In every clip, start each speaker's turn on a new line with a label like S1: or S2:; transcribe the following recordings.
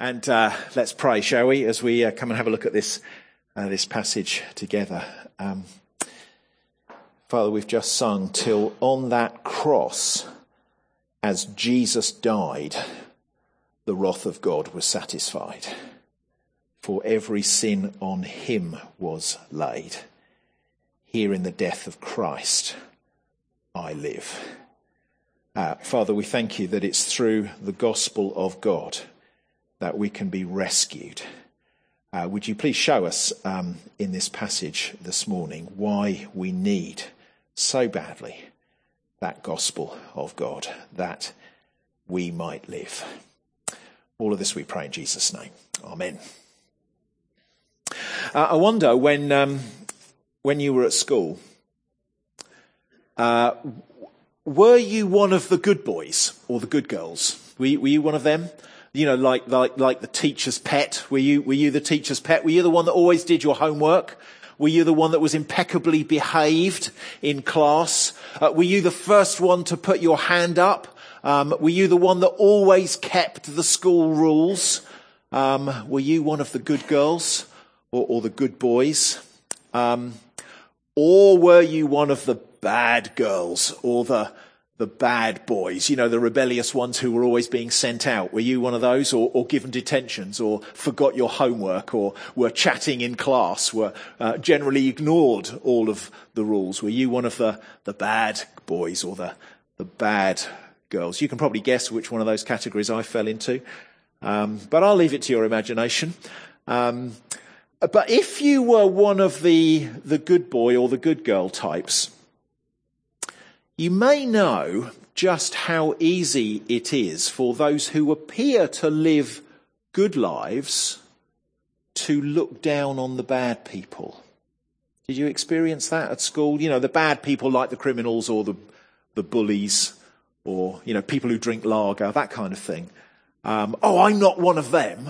S1: And uh, let's pray, shall we, as we uh, come and have a look at this uh, this passage together. Um, Father, we've just sung till on that cross, as Jesus died, the wrath of God was satisfied. For every sin on him was laid. Here in the death of Christ, I live. Uh, Father, we thank you that it's through the gospel of God that we can be rescued. Uh, would you please show us um, in this passage this morning why we need so badly that gospel of God that we might live? All of this we pray in Jesus' name. Amen. Uh, I wonder when um, when you were at school, uh, were you one of the good boys or the good girls? Were you, were you one of them? You know, like, like, like the teacher's pet? Were you, were you the teacher's pet? Were you the one that always did your homework? Were you the one that was impeccably behaved in class? Uh, were you the first one to put your hand up? Um, were you the one that always kept the school rules? Um, were you one of the good girls or, or the good boys? Um, or were you one of the bad girls or the the bad boys, you know, the rebellious ones who were always being sent out. Were you one of those or, or given detentions or forgot your homework or were chatting in class, were uh, generally ignored all of the rules? Were you one of the, the bad boys or the, the bad girls? You can probably guess which one of those categories I fell into. Um, but I'll leave it to your imagination. Um, but if you were one of the, the good boy or the good girl types, you may know just how easy it is for those who appear to live good lives to look down on the bad people. Did you experience that at school? You know, the bad people like the criminals or the, the bullies or, you know, people who drink lager, that kind of thing. Um, oh, I'm not one of them.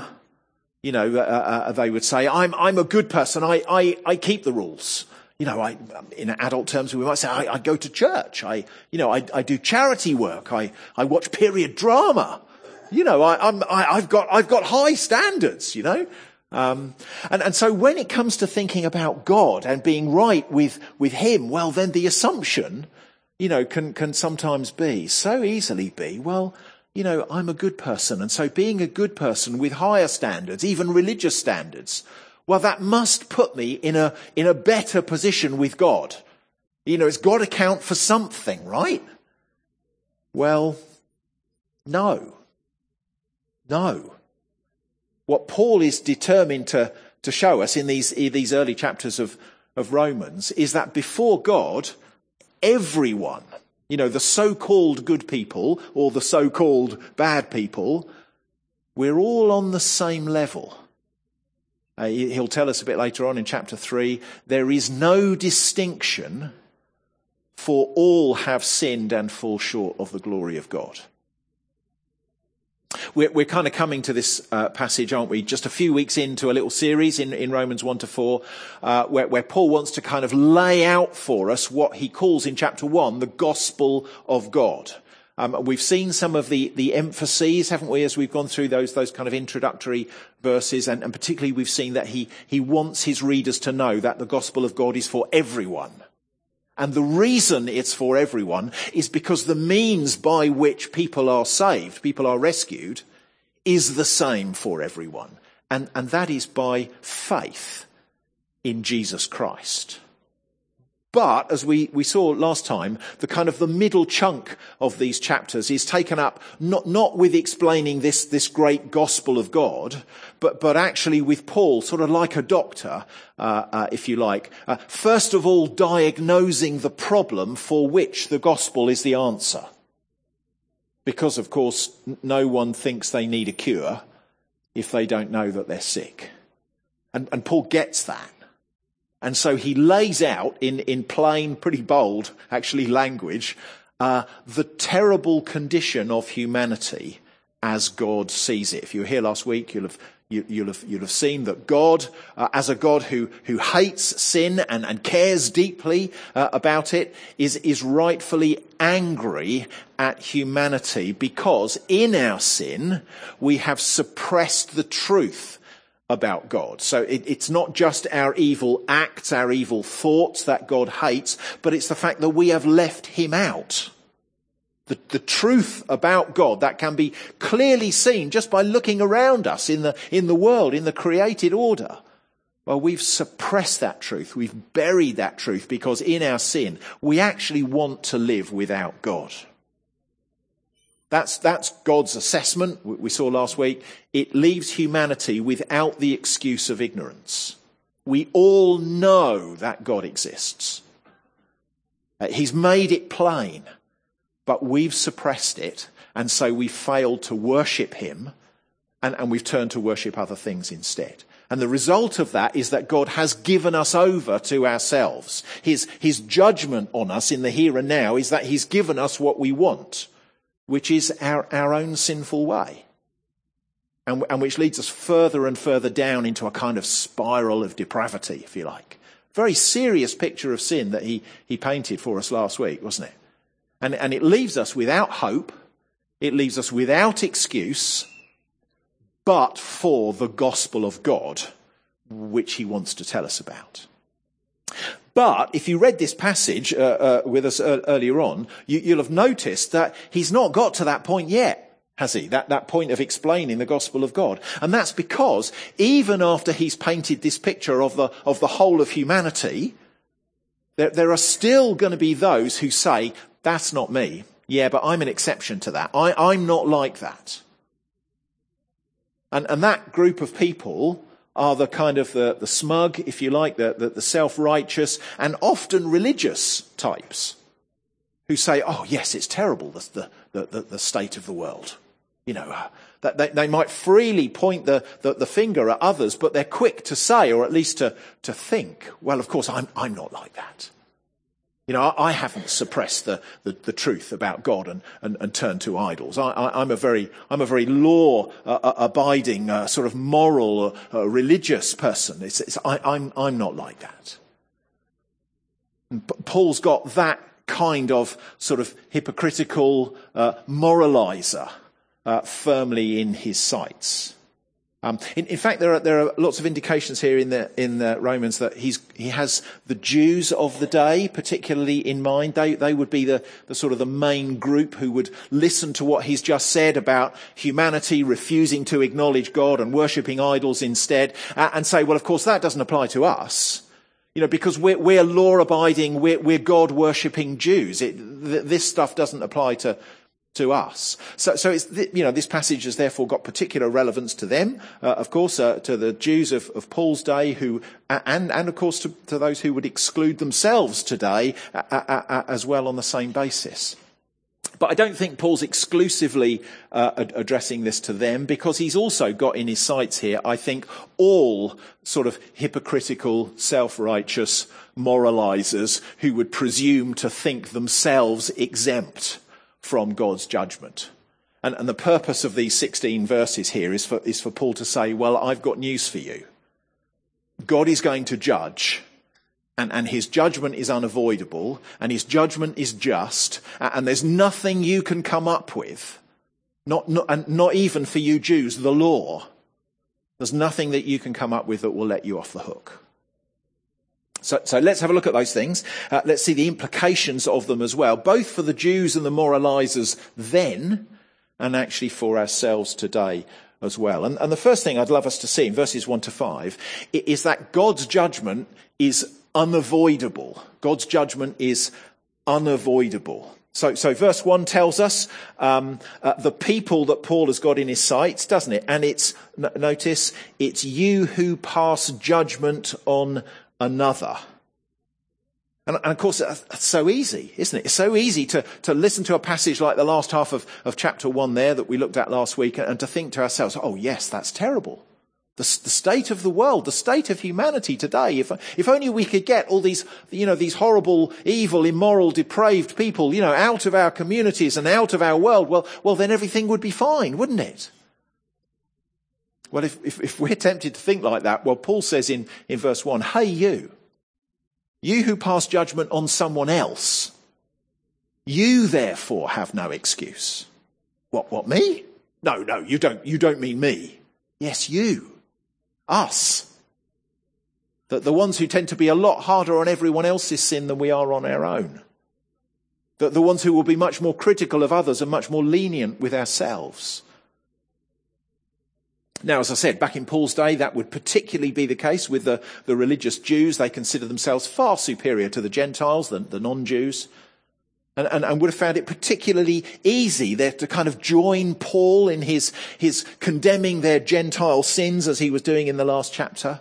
S1: You know, uh, uh, they would say, I'm, I'm a good person. I, I, I keep the rules you know, I, in adult terms, we might say, I, I go to church. I, you know, I, I, do charity work. I, I watch period drama. You know, I, I'm, I, have got, I've got high standards, you know. Um, and, and so when it comes to thinking about God and being right with, with Him, well, then the assumption, you know, can, can sometimes be, so easily be, well, you know, I'm a good person. And so being a good person with higher standards, even religious standards, well, that must put me in a, in a better position with God. You know, it's got to count for something, right? Well, no. No. What Paul is determined to, to show us in these, in these early chapters of, of Romans is that before God, everyone, you know, the so-called good people or the so-called bad people, we're all on the same level. Uh, he'll tell us a bit later on in chapter 3 there is no distinction, for all have sinned and fall short of the glory of God. We're, we're kind of coming to this uh, passage, aren't we? Just a few weeks into a little series in, in Romans 1 to 4, uh, where, where Paul wants to kind of lay out for us what he calls in chapter 1 the gospel of God. Um, we've seen some of the, the emphases, haven't we, as we've gone through those, those kind of introductory verses, and, and particularly we've seen that he, he wants his readers to know that the gospel of God is for everyone. And the reason it's for everyone is because the means by which people are saved, people are rescued, is the same for everyone. And, and that is by faith in Jesus Christ. But as we, we saw last time, the kind of the middle chunk of these chapters is taken up not, not with explaining this, this great gospel of God, but, but actually with Paul, sort of like a doctor, uh, uh, if you like, uh, first of all diagnosing the problem for which the gospel is the answer. Because of course, no one thinks they need a cure if they don't know that they're sick. And, and Paul gets that. And so he lays out in, in plain, pretty bold, actually, language, uh, the terrible condition of humanity as God sees it. If you were here last week, you'll have you, will have, you'll have seen that God, uh, as a God who, who hates sin and, and cares deeply uh, about it, is, is rightfully angry at humanity because in our sin, we have suppressed the truth about God. So it, it's not just our evil acts, our evil thoughts that God hates, but it's the fact that we have left him out the, the truth about God that can be clearly seen just by looking around us in the, in the world, in the created order. Well, we've suppressed that truth. We've buried that truth because in our sin, we actually want to live without God. That's, that's God's assessment we saw last week. It leaves humanity without the excuse of ignorance. We all know that God exists. Uh, he's made it plain but we've suppressed it, and so we've failed to worship him, and, and we've turned to worship other things instead. And the result of that is that God has given us over to ourselves. His, his judgment on us in the here and now is that He's given us what we want, which is our, our own sinful way. And, and which leads us further and further down into a kind of spiral of depravity, if you like. Very serious picture of sin that he, he painted for us last week, wasn't it? And, and it leaves us without hope. It leaves us without excuse, but for the gospel of God, which he wants to tell us about. But if you read this passage uh, uh, with us uh, earlier on, you, will have noticed that he's not got to that point yet, has he? That, that point of explaining the gospel of God. And that's because even after he's painted this picture of the, of the whole of humanity, there, there are still going to be those who say, that's not me. Yeah, but I'm an exception to that. I, I'm not like that. And, and that group of people are the kind of the, the smug, if you like, the, the, the self-righteous and often religious types who say, oh yes, it's terrible, the, the, the, the state of the world. You know, uh, that they, they might freely point the, the, the, finger at others, but they're quick to say, or at least to, to think, well, of course, I'm, I'm not like that. You know, I, haven't suppressed the, the, the, truth about God and, and, and turned to idols. I, am a very, I'm a very law uh, uh abiding, uh, sort of moral, uh, religious person. It's, it's, I, I'm, I'm not like that. Paul's got that kind of sort of hypocritical uh, moralizer uh, firmly in his sights. Um, in, in, fact, there are, there are lots of indications here in the, in the Romans that he's, he has the Jews of the day particularly in mind. They, they would be the, the sort of the main group who would listen to what he's just said about humanity refusing to acknowledge God and worshipping idols instead uh, and say, well, of course, that doesn't apply to us. You know, because we're, we're law abiding, we're, we're God worshipping Jews. It, th- this stuff doesn't apply to, to us. So, so it's, you know, this passage has therefore got particular relevance to them, uh, of course, uh, to the Jews of, of, Paul's day who, and, and of course to, to, those who would exclude themselves today uh, as well on the same basis. But I don't think Paul's exclusively uh, addressing this to them because he's also got in his sights here, I think, all sort of hypocritical, self-righteous moralizers who would presume to think themselves exempt from God's judgment. And, and the purpose of these 16 verses here is for, is for Paul to say, well, I've got news for you. God is going to judge and, and, his judgment is unavoidable and his judgment is just and there's nothing you can come up with. Not, not, and not even for you Jews, the law. There's nothing that you can come up with that will let you off the hook. So, so, let's have a look at those things. Uh, let's see the implications of them as well, both for the Jews and the moralizers then, and actually for ourselves today as well. And, and the first thing I'd love us to see in verses 1 to 5 is that God's judgment is unavoidable. God's judgment is unavoidable. So, so verse 1 tells us um, uh, the people that Paul has got in his sights, doesn't it? And it's, notice, it's you who pass judgment on another. And, and, of course, it's so easy, isn't it? It's so easy to, to listen to a passage like the last half of, of chapter one there that we looked at last week and to think to ourselves, oh yes, that's terrible. the, the, state of the world, the state of humanity today. If, if only we could get all these, you know, these horrible, evil, immoral, depraved people, you know, out of our communities and out of our world, well, well, then everything would be fine, wouldn't it? Well, if, if, if we're tempted to think like that, well, Paul says in, in verse one, hey you, you who pass judgment on someone else, you therefore have no excuse. What, what, me? No, no, you don't, you don't mean me. Yes, you. Us. That the ones who tend to be a lot harder on everyone else's sin than we are on our own. That the ones who will be much more critical of others and much more lenient with ourselves. Now, as I said, back in Paul's day, that would particularly be the case with the, the religious Jews. They consider themselves far superior to the Gentiles, the, the non-Jews and, and, and, would have found it particularly easy there to kind of join Paul in his, his condemning their Gentile sins as he was doing in the last chapter.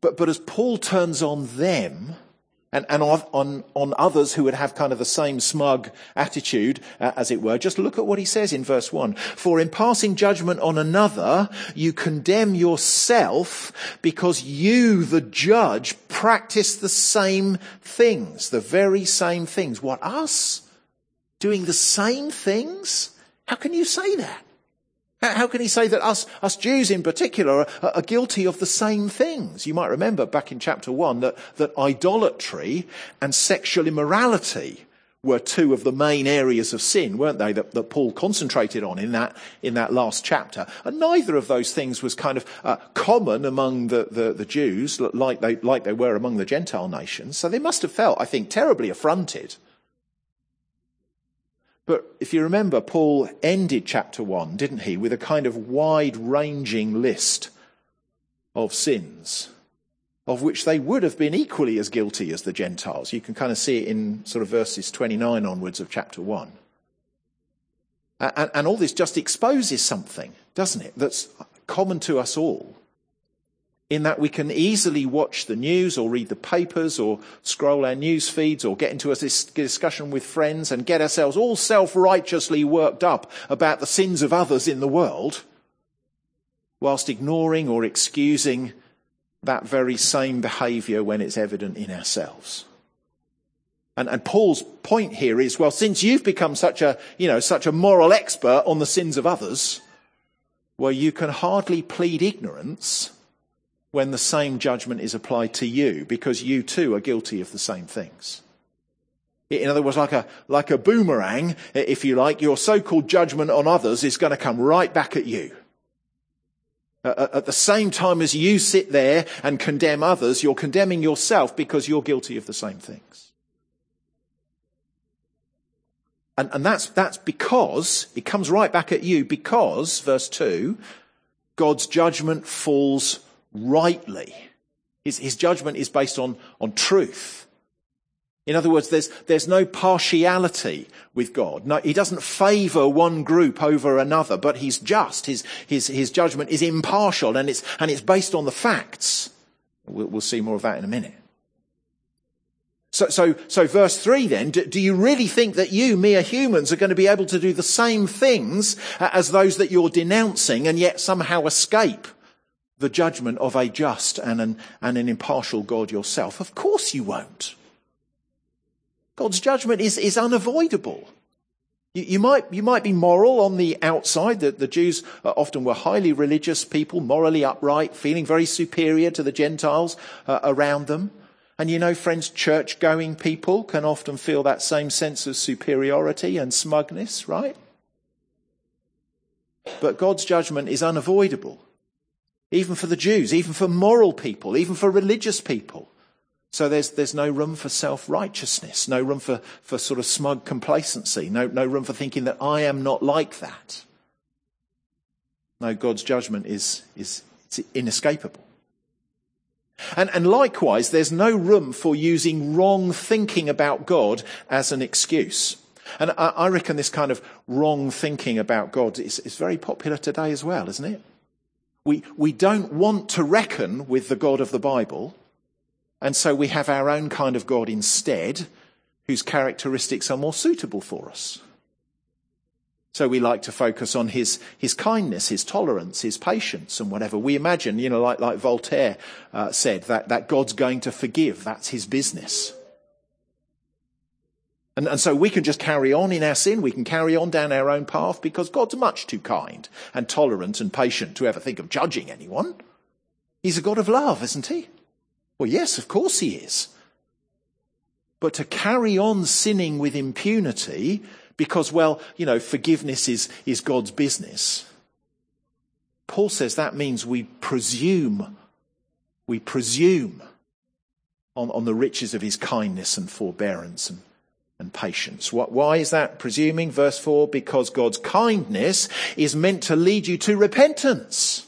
S1: But, but as Paul turns on them, and, and on, on others who would have kind of the same smug attitude, uh, as it were. Just look at what he says in verse 1. For in passing judgment on another, you condemn yourself because you, the judge, practice the same things, the very same things. What, us? Doing the same things? How can you say that? How can he say that us, us Jews in particular are, are, guilty of the same things? You might remember back in chapter one that, that idolatry and sexual immorality were two of the main areas of sin, weren't they, that, that Paul concentrated on in that, in that last chapter. And neither of those things was kind of uh, common among the, the, the Jews like they, like they were among the Gentile nations. So they must have felt, I think, terribly affronted but if you remember, Paul ended chapter 1, didn't he, with a kind of wide ranging list of sins, of which they would have been equally as guilty as the Gentiles. You can kind of see it in sort of verses 29 onwards of chapter 1. And, and all this just exposes something, doesn't it, that's common to us all in that we can easily watch the news or read the papers or scroll our news feeds or get into a discussion with friends and get ourselves all self-righteously worked up about the sins of others in the world whilst ignoring or excusing that very same behavior when it's evident in ourselves. And, and, Paul's point here is, well, since you've become such a, you know, such a moral expert on the sins of others, well, you can hardly plead ignorance when the same judgment is applied to you because you too are guilty of the same things. In other words, like a, like a boomerang, if you like, your so-called judgment on others is going to come right back at you. At the same time as you sit there and condemn others, you're condemning yourself because you're guilty of the same things. And, and that's, that's because, it comes right back at you because, verse 2, God's judgment falls rightly. His, his judgment is based on, on truth. In other words, there's, there's no partiality with God. No, he doesn't favor one group over another, but he's just. His, his, his judgment is impartial and it's, and it's based on the facts. We'll, we'll see more of that in a minute. So, so, so verse three then, do, do, you really think that you, mere humans, are going to be able to do the same things uh, as those that you're denouncing and yet somehow escape the judgment of a just and an, and an impartial God yourself? Of course you won't. God's judgment is, is unavoidable. You, you, might, you might be moral on the outside. The, the Jews often were highly religious people, morally upright, feeling very superior to the Gentiles uh, around them. And you know, friends, church going people can often feel that same sense of superiority and smugness, right? But God's judgment is unavoidable even for the Jews, even for moral people, even for religious people. So there's, there's no room for self-righteousness, no room for, for sort of smug complacency, no, no room for thinking that I am not like that. No, God's judgment is, is inescapable. And, and likewise, there's no room for using wrong thinking about God as an excuse. And I, I reckon this kind of wrong thinking about God is, is very popular today as well, isn't it? We, we don't want to reckon with the God of the Bible, and so we have our own kind of God instead, whose characteristics are more suitable for us. So we like to focus on his, his kindness, his tolerance, his patience and whatever. We imagine, you know, like, like Voltaire uh, said, that, that God's going to forgive. That's his business. And, and so we can just carry on in our sin. We can carry on down our own path because God's much too kind and tolerant and patient to ever think of judging anyone. He's a God of love, isn't he? Well, yes, of course he is. But to carry on sinning with impunity because, well, you know, forgiveness is, is God's business. Paul says that means we presume, we presume on, on the riches of his kindness and forbearance and, and patience. What, why is that presuming? Verse 4 because God's kindness is meant to lead you to repentance.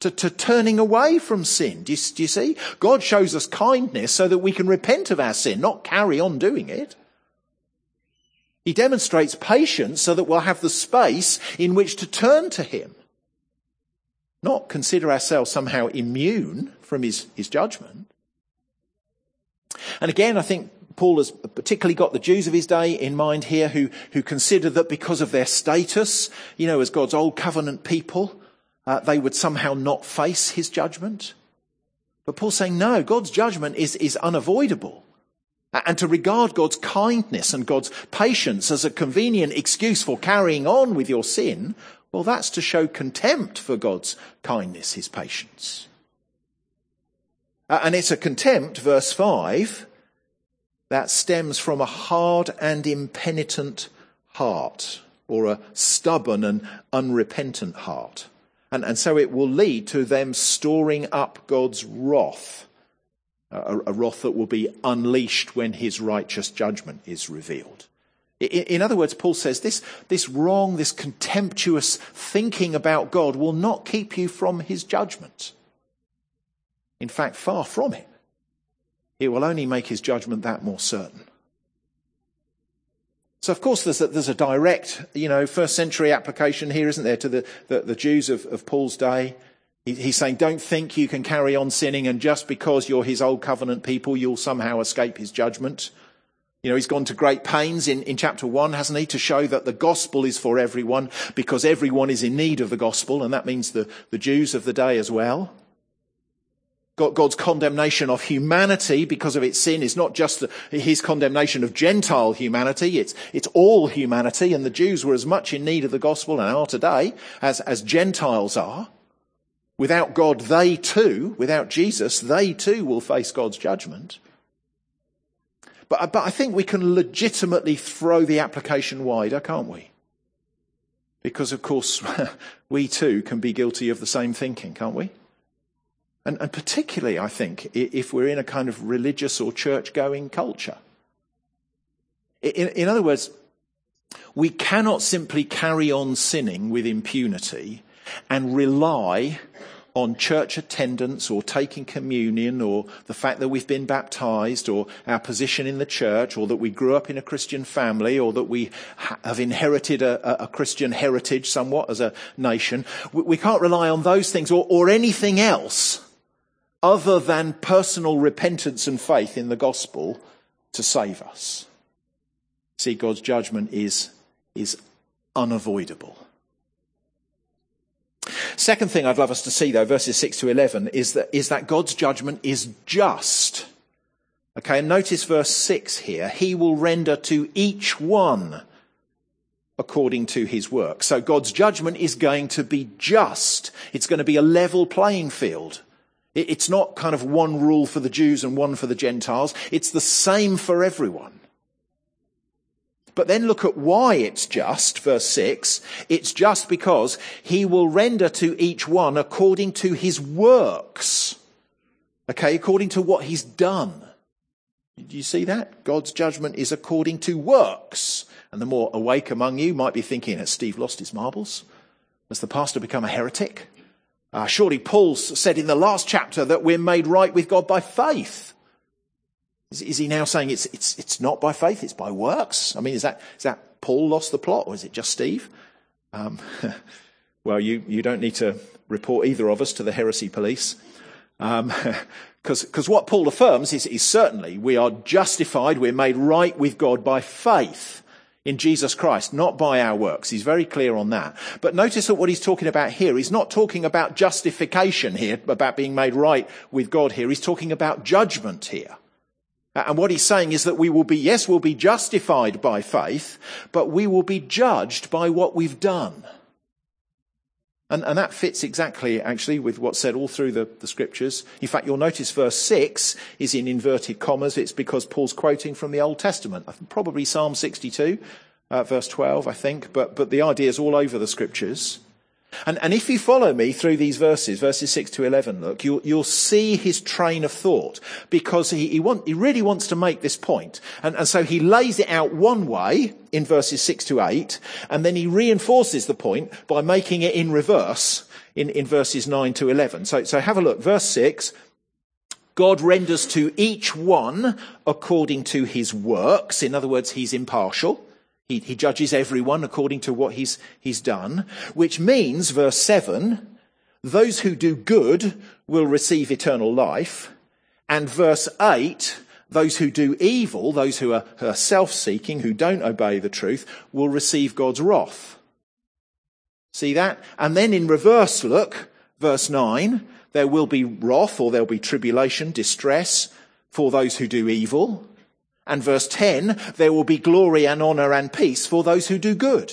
S1: To, to turning away from sin. Do you, do you see? God shows us kindness so that we can repent of our sin, not carry on doing it. He demonstrates patience so that we'll have the space in which to turn to Him. Not consider ourselves somehow immune from His, his judgment. And again, I think Paul has particularly got the Jews of his day in mind here who, who consider that because of their status, you know, as God's old covenant people, uh, they would somehow not face his judgment. But Paul's saying, no, God's judgment is, is unavoidable. And to regard God's kindness and God's patience as a convenient excuse for carrying on with your sin, well, that's to show contempt for God's kindness, his patience. And it's a contempt, verse 5, that stems from a hard and impenitent heart, or a stubborn and unrepentant heart. And, and so it will lead to them storing up God's wrath a, a wrath that will be unleashed when his righteous judgment is revealed. In other words, Paul says this, this wrong, this contemptuous thinking about God will not keep you from his judgment. In fact, far from it. It will only make his judgment that more certain. So, of course, there's a, there's a direct, you know, first century application here, isn't there, to the, the, the Jews of, of Paul's day. He's saying, don't think you can carry on sinning and just because you're his old covenant people, you'll somehow escape his judgment. You know, he's gone to great pains in, in chapter one, hasn't he, to show that the gospel is for everyone because everyone is in need of the gospel, and that means the, the Jews of the day as well. God's condemnation of humanity because of its sin is not just his condemnation of Gentile humanity, it's, it's all humanity, and the Jews were as much in need of the gospel and are today as, as Gentiles are. Without God, they too, without Jesus, they too will face God's judgment. But, but I think we can legitimately throw the application wider, can't we? Because of course, we too can be guilty of the same thinking, can't we? And, and particularly, I think, if we're in a kind of religious or church going culture. In, in other words, we cannot simply carry on sinning with impunity and rely on church attendance or taking communion or the fact that we've been baptized or our position in the church or that we grew up in a Christian family or that we have inherited a, a Christian heritage somewhat as a nation. We, we can't rely on those things or, or anything else other than personal repentance and faith in the gospel to save us. See, God's judgment is, is unavoidable. Second thing I'd love us to see though, verses 6 to 11, is that, is that God's judgment is just. Okay, and notice verse 6 here. He will render to each one according to his work. So God's judgment is going to be just. It's going to be a level playing field. It's not kind of one rule for the Jews and one for the Gentiles. It's the same for everyone. But then look at why it's just, verse 6. It's just because he will render to each one according to his works. Okay, according to what he's done. Do you see that? God's judgment is according to works. And the more awake among you might be thinking, has Steve lost his marbles? Has the pastor become a heretic? Uh, surely Paul said in the last chapter that we're made right with God by faith. Is, is, he now saying it's, it's, it's not by faith, it's by works? I mean, is that, is that Paul lost the plot or is it just Steve? Um, well, you, you don't need to report either of us to the heresy police. Because um, what Paul affirms is, is certainly we are justified, we're made right with God by faith in Jesus Christ, not by our works. He's very clear on that. But notice that what he's talking about here, he's not talking about justification here, about being made right with God here. He's talking about judgment here. And what he's saying is that we will be, yes, we'll be justified by faith, but we will be judged by what we've done. And, and that fits exactly, actually, with what's said all through the, the scriptures. In fact, you'll notice verse 6 is in inverted commas. It's because Paul's quoting from the Old Testament, probably Psalm 62, uh, verse 12, I think, but, but the idea is all over the scriptures. And, and if you follow me through these verses, verses 6 to 11, look, you'll, you'll see his train of thought because he, he, want, he really wants to make this point. And, and so he lays it out one way in verses 6 to 8, and then he reinforces the point by making it in reverse in, in verses 9 to 11. So, so have a look. Verse 6, God renders to each one according to his works. In other words, he's impartial. He, he judges everyone according to what he's, he's done, which means, verse 7, those who do good will receive eternal life. And verse 8, those who do evil, those who are, are self seeking, who don't obey the truth, will receive God's wrath. See that? And then in reverse, look, verse 9, there will be wrath or there'll be tribulation, distress for those who do evil. And verse 10, there will be glory and honor and peace for those who do good.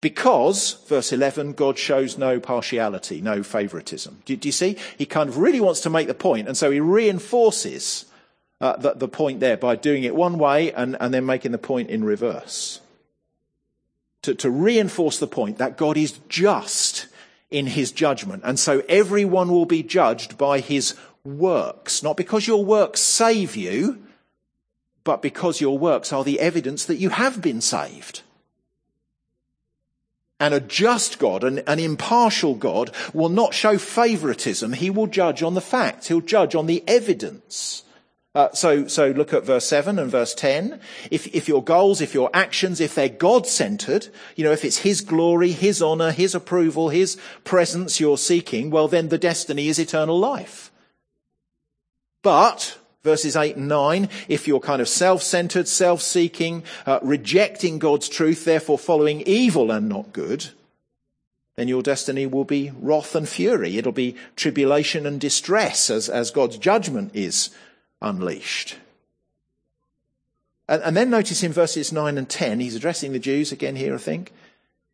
S1: Because, verse 11, God shows no partiality, no favoritism. Do, do, you see? He kind of really wants to make the point, and so he reinforces uh, the, the, point there by doing it one way and, and then making the point in reverse. To, to reinforce the point that God is just in his judgment, and so everyone will be judged by his works, not because your works save you, but because your works are the evidence that you have been saved. And a just God, an, an, impartial God, will not show favoritism. He will judge on the facts. He'll judge on the evidence. Uh, so, so look at verse 7 and verse 10. If, if your goals, if your actions, if they're God-centered, you know, if it's His glory, His honor, His approval, His presence you're seeking, well then the destiny is eternal life. But, verses 8 and 9, if you're kind of self-centered, self-seeking, uh, rejecting God's truth, therefore following evil and not good, then your destiny will be wrath and fury. It'll be tribulation and distress as, as God's judgment is unleashed. And, and then notice in verses 9 and 10, he's addressing the Jews again here, I think.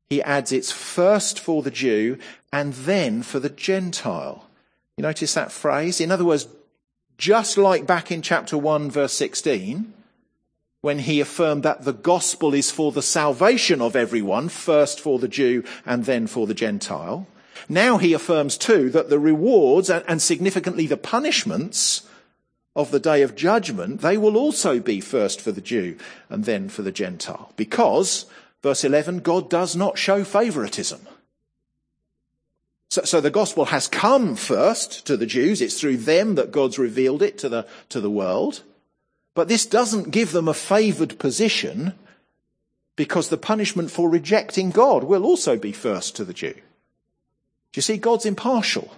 S1: He adds it's first for the Jew and then for the Gentile. You notice that phrase? In other words, just like back in chapter 1 verse 16, when he affirmed that the gospel is for the salvation of everyone, first for the Jew and then for the Gentile. Now he affirms too that the rewards and significantly the punishments of the day of judgment, they will also be first for the Jew and then for the Gentile. Because, verse 11, God does not show favoritism. So, so, the gospel has come first to the Jews. It's through them that God's revealed it to the, to the world. But this doesn't give them a favored position because the punishment for rejecting God will also be first to the Jew. Do you see? God's impartial.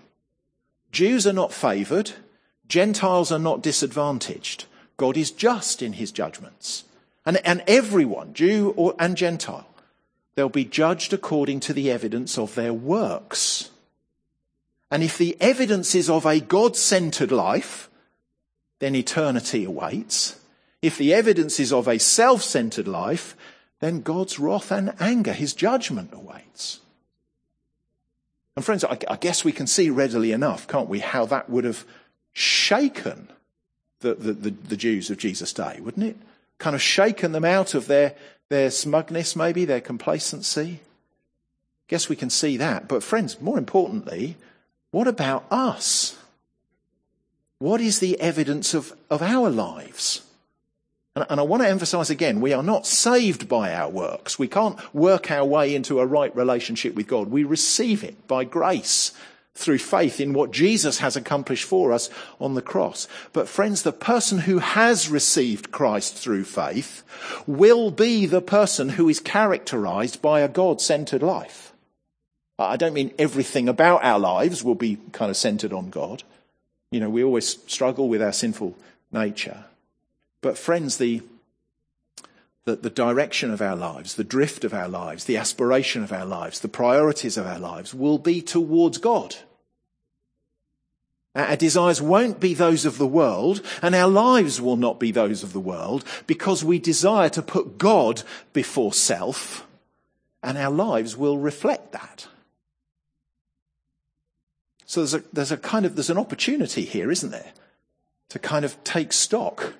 S1: Jews are not favored. Gentiles are not disadvantaged. God is just in his judgments. And, and everyone, Jew or, and Gentile, they'll be judged according to the evidence of their works. And if the evidence is of a God centered life, then eternity awaits. If the evidence is of a self centered life, then God's wrath and anger, his judgment awaits. And friends, I, I guess we can see readily enough, can't we, how that would have shaken the, the, the, the Jews of Jesus' day, wouldn't it? Kind of shaken them out of their, their smugness, maybe, their complacency. Guess we can see that. But friends, more importantly, what about us? What is the evidence of, of our lives? And, and I want to emphasize again, we are not saved by our works. We can't work our way into a right relationship with God. We receive it by grace through faith in what Jesus has accomplished for us on the cross. But friends, the person who has received Christ through faith will be the person who is characterized by a God-centered life. I don't mean everything about our lives will be kind of centered on God. You know, we always struggle with our sinful nature. But friends, the, the the, direction of our lives, the drift of our lives, the aspiration of our lives, the priorities of our lives will be towards God. Our desires won't be those of the world, and our lives will not be those of the world, because we desire to put God before self, and our lives will reflect that. So there's a, there's a kind of, there's an opportunity here, isn't there? To kind of take stock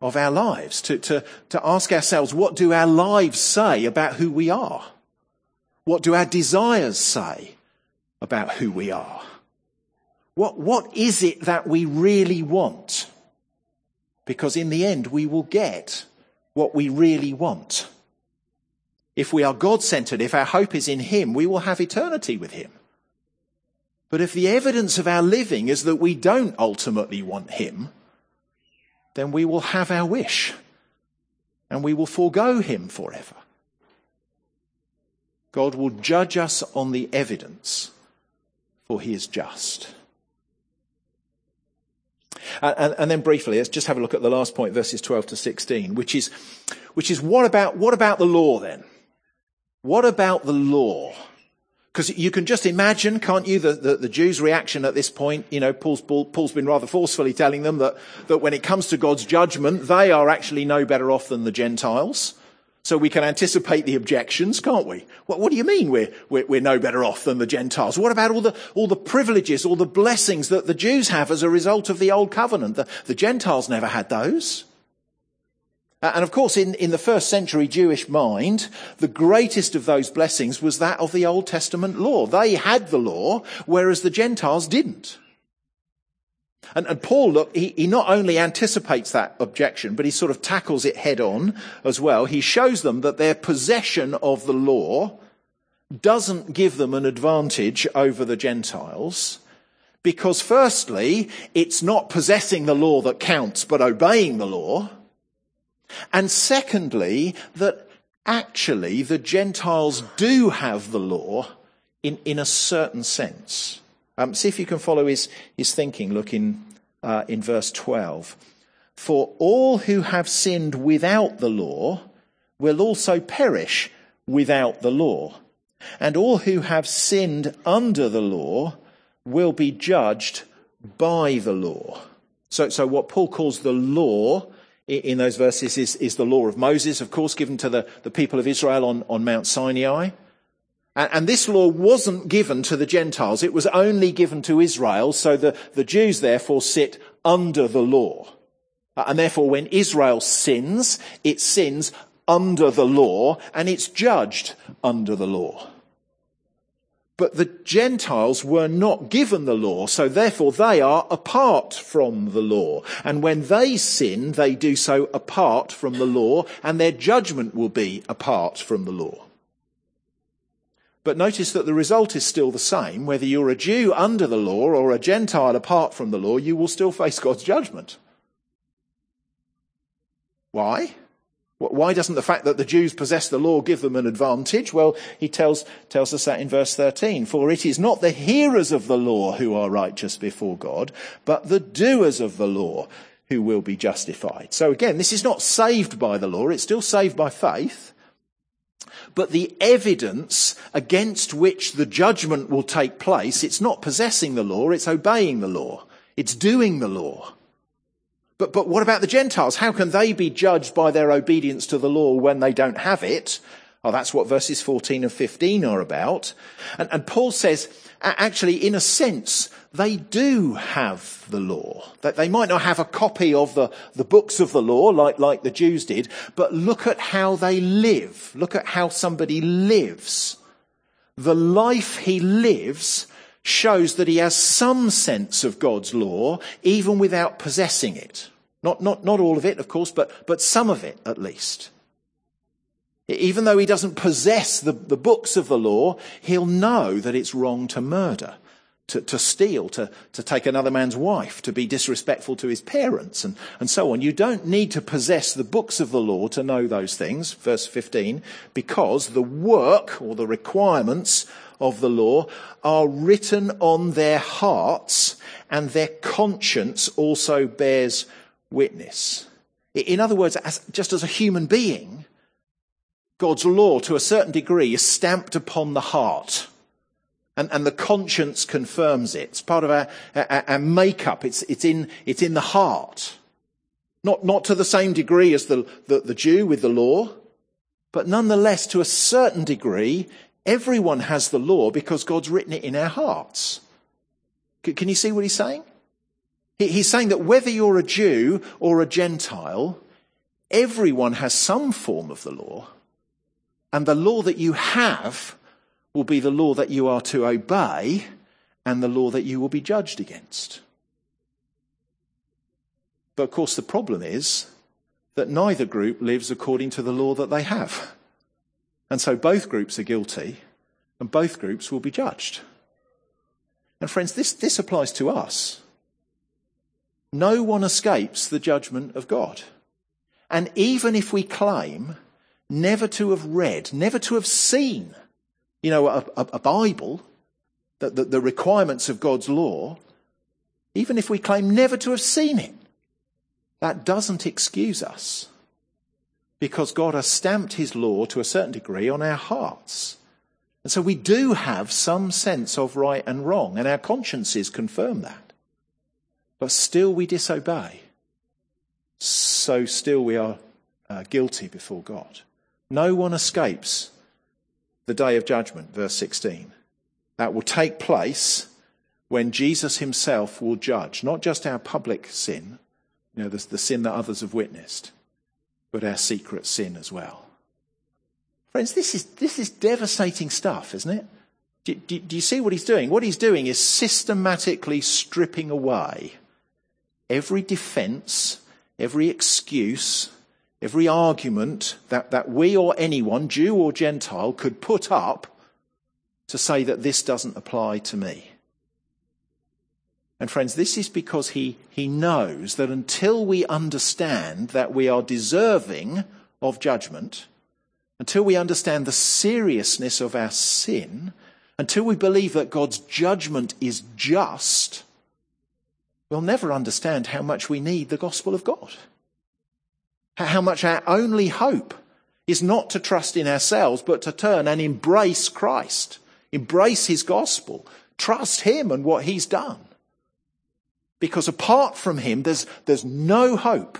S1: of our lives, to, to, to ask ourselves, what do our lives say about who we are? What do our desires say about who we are? What, what is it that we really want? Because in the end, we will get what we really want. If we are God centered, if our hope is in Him, we will have eternity with Him. But if the evidence of our living is that we don't ultimately want Him, then we will have our wish and we will forego Him forever. God will judge us on the evidence, for He is just. And, and, and, then briefly, let's just have a look at the last point, verses 12 to 16, which is, which is what about, what about the law then? What about the law? Because you can just imagine, can't you, the, the, the, Jews' reaction at this point. You know, Paul's, Paul's been rather forcefully telling them that, that when it comes to God's judgment, they are actually no better off than the Gentiles. So we can anticipate the objections, can't we? What, what do you mean we're, we're, we're, no better off than the Gentiles? What about all the, all the privileges, all the blessings that the Jews have as a result of the Old Covenant? The, the Gentiles never had those. Uh, and of course, in, in the first century Jewish mind, the greatest of those blessings was that of the Old Testament law. They had the law, whereas the Gentiles didn't. And, and Paul, look, he, he not only anticipates that objection, but he sort of tackles it head on as well. He shows them that their possession of the law doesn't give them an advantage over the Gentiles. Because firstly, it's not possessing the law that counts, but obeying the law. And secondly, that actually the Gentiles do have the law in, in a certain sense. Um, see if you can follow his, his thinking. Look in, uh, in verse 12. For all who have sinned without the law will also perish without the law. And all who have sinned under the law will be judged by the law. So, so what Paul calls the law in those verses is, is the law of Moses, of course, given to the, the people of Israel on, on Mount Sinai. And, and, this law wasn't given to the Gentiles. It was only given to Israel. So the, the Jews therefore sit under the law. And therefore when Israel sins, it sins under the law and it's judged under the law. But the Gentiles were not given the law, so therefore they are apart from the law. And when they sin, they do so apart from the law, and their judgment will be apart from the law. But notice that the result is still the same. Whether you're a Jew under the law or a Gentile apart from the law, you will still face God's judgment. Why? Why doesn't the fact that the Jews possess the law give them an advantage? Well, he tells, tells us that in verse 13. For it is not the hearers of the law who are righteous before God, but the doers of the law who will be justified. So again, this is not saved by the law. It's still saved by faith. But the evidence against which the judgment will take place, it's not possessing the law, it's obeying the law. It's doing the law. But, but what about the Gentiles? How can they be judged by their obedience to the law when they don't have it? Oh, that's what verses 14 and 15 are about. And, and Paul says, actually, in a sense, they do have the law. That they might not have a copy of the, the books of the law like, like the Jews did, but look at how they live. Look at how somebody lives. The life he lives shows that he has some sense of God's law, even without possessing it. Not, not, not all of it, of course, but, but some of it at least. Even though he doesn't possess the, the books of the law, he'll know that it's wrong to murder, to, to steal, to, to take another man's wife, to be disrespectful to his parents, and, and so on. You don't need to possess the books of the law to know those things, verse 15, because the work or the requirements of the law are written on their hearts, and their conscience also bears witness. In other words, as, just as a human being, God's law to a certain degree is stamped upon the heart. And, and the conscience confirms it. It's part of our, our, our makeup. It's, it's, in, it's in the heart. Not, not to the same degree as the, the, the Jew with the law, but nonetheless, to a certain degree, everyone has the law because God's written it in our hearts. Can you see what he's saying? He's saying that whether you're a Jew or a Gentile, everyone has some form of the law. And the law that you have will be the law that you are to obey and the law that you will be judged against. But of course, the problem is that neither group lives according to the law that they have. And so both groups are guilty and both groups will be judged. And friends, this, this applies to us. No one escapes the judgment of God. And even if we claim never to have read, never to have seen, you know, a, a, a Bible, the, the, the requirements of God's law, even if we claim never to have seen it, that doesn't excuse us. Because God has stamped his law to a certain degree on our hearts. And so we do have some sense of right and wrong, and our consciences confirm that. But still we disobey. So still we are uh, guilty before God. No one escapes the day of judgment, verse 16. That will take place when Jesus himself will judge not just our public sin, you know, the, the sin that others have witnessed, but our secret sin as well. Friends, this is, this is devastating stuff, isn't it? Do, do, do, you see what he's doing? What he's doing is systematically stripping away every defense, every excuse, every argument that, that we or anyone, Jew or Gentile, could put up to say that this doesn't apply to me. And friends, this is because he, he knows that until we understand that we are deserving of judgment, until we understand the seriousness of our sin, until we believe that God's judgment is just, we'll never understand how much we need the gospel of God. How much our only hope is not to trust in ourselves, but to turn and embrace Christ, embrace his gospel, trust him and what he's done. Because apart from him, there's, there's no hope.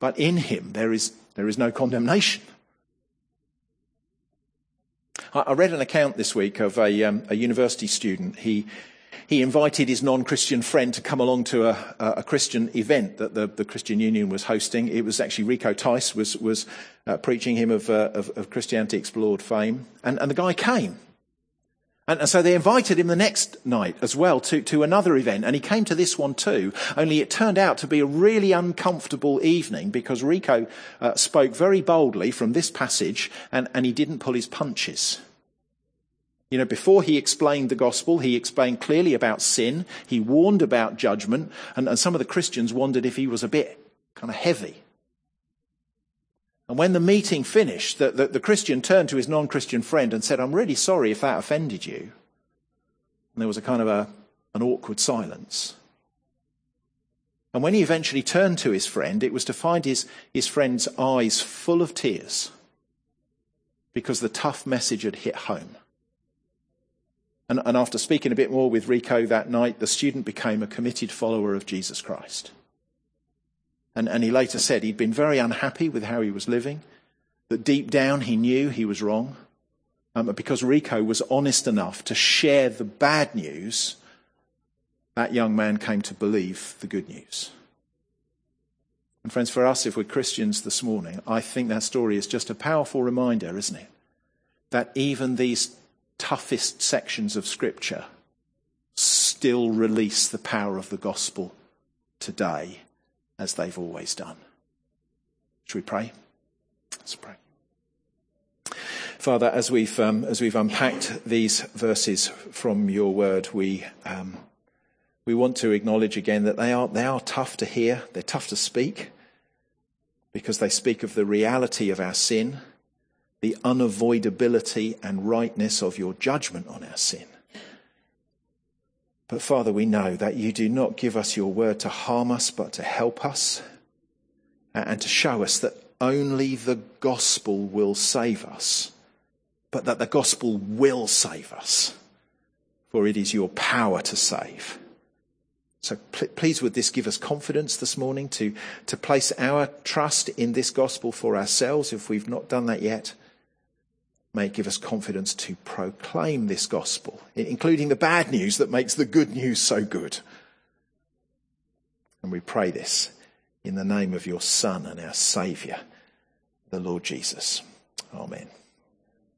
S1: But in him, there is, there is no condemnation. I, read an account this week of a, um, a university student. He, he invited his non-Christian friend to come along to a, a Christian event that the, the, Christian Union was hosting. It was actually Rico Tice was, was uh, preaching him of, uh, of, of, Christianity Explored fame. And, and the guy came. And, and, so they invited him the next night as well to, to another event. And he came to this one too. Only it turned out to be a really uncomfortable evening because Rico uh, spoke very boldly from this passage and, and he didn't pull his punches. You know, before he explained the gospel, he explained clearly about sin. He warned about judgment. And, and some of the Christians wondered if he was a bit kind of heavy. And when the meeting finished, the, the, the Christian turned to his non Christian friend and said, I'm really sorry if that offended you. And there was a kind of a, an awkward silence. And when he eventually turned to his friend, it was to find his, his friend's eyes full of tears because the tough message had hit home. And, and after speaking a bit more with Rico that night, the student became a committed follower of Jesus Christ. And, and he later said he'd been very unhappy with how he was living, that deep down he knew he was wrong. Um, because Rico was honest enough to share the bad news, that young man came to believe the good news. And friends, for us, if we're Christians this morning, I think that story is just a powerful reminder, isn't it? That even these toughest sections of Scripture still release the power of the gospel today as they've always done. Should we pray? Let's pray. Father, as we've, um, as we've unpacked these verses from your word, we, um, we want to acknowledge again that they are, they are tough to hear, they're tough to speak, because they speak of the reality of our sin the unavoidability and rightness of your judgment on our sin. But Father, we know that you do not give us your word to harm us, but to help us and to show us that only the gospel will save us, but that the gospel will save us, for it is your power to save. So please would this give us confidence this morning to, to place our trust in this gospel for ourselves if we've not done that yet. May give us confidence to proclaim this gospel, including the bad news that makes the good news so good. And we pray this in the name of your Son and our Saviour, the Lord Jesus. Amen.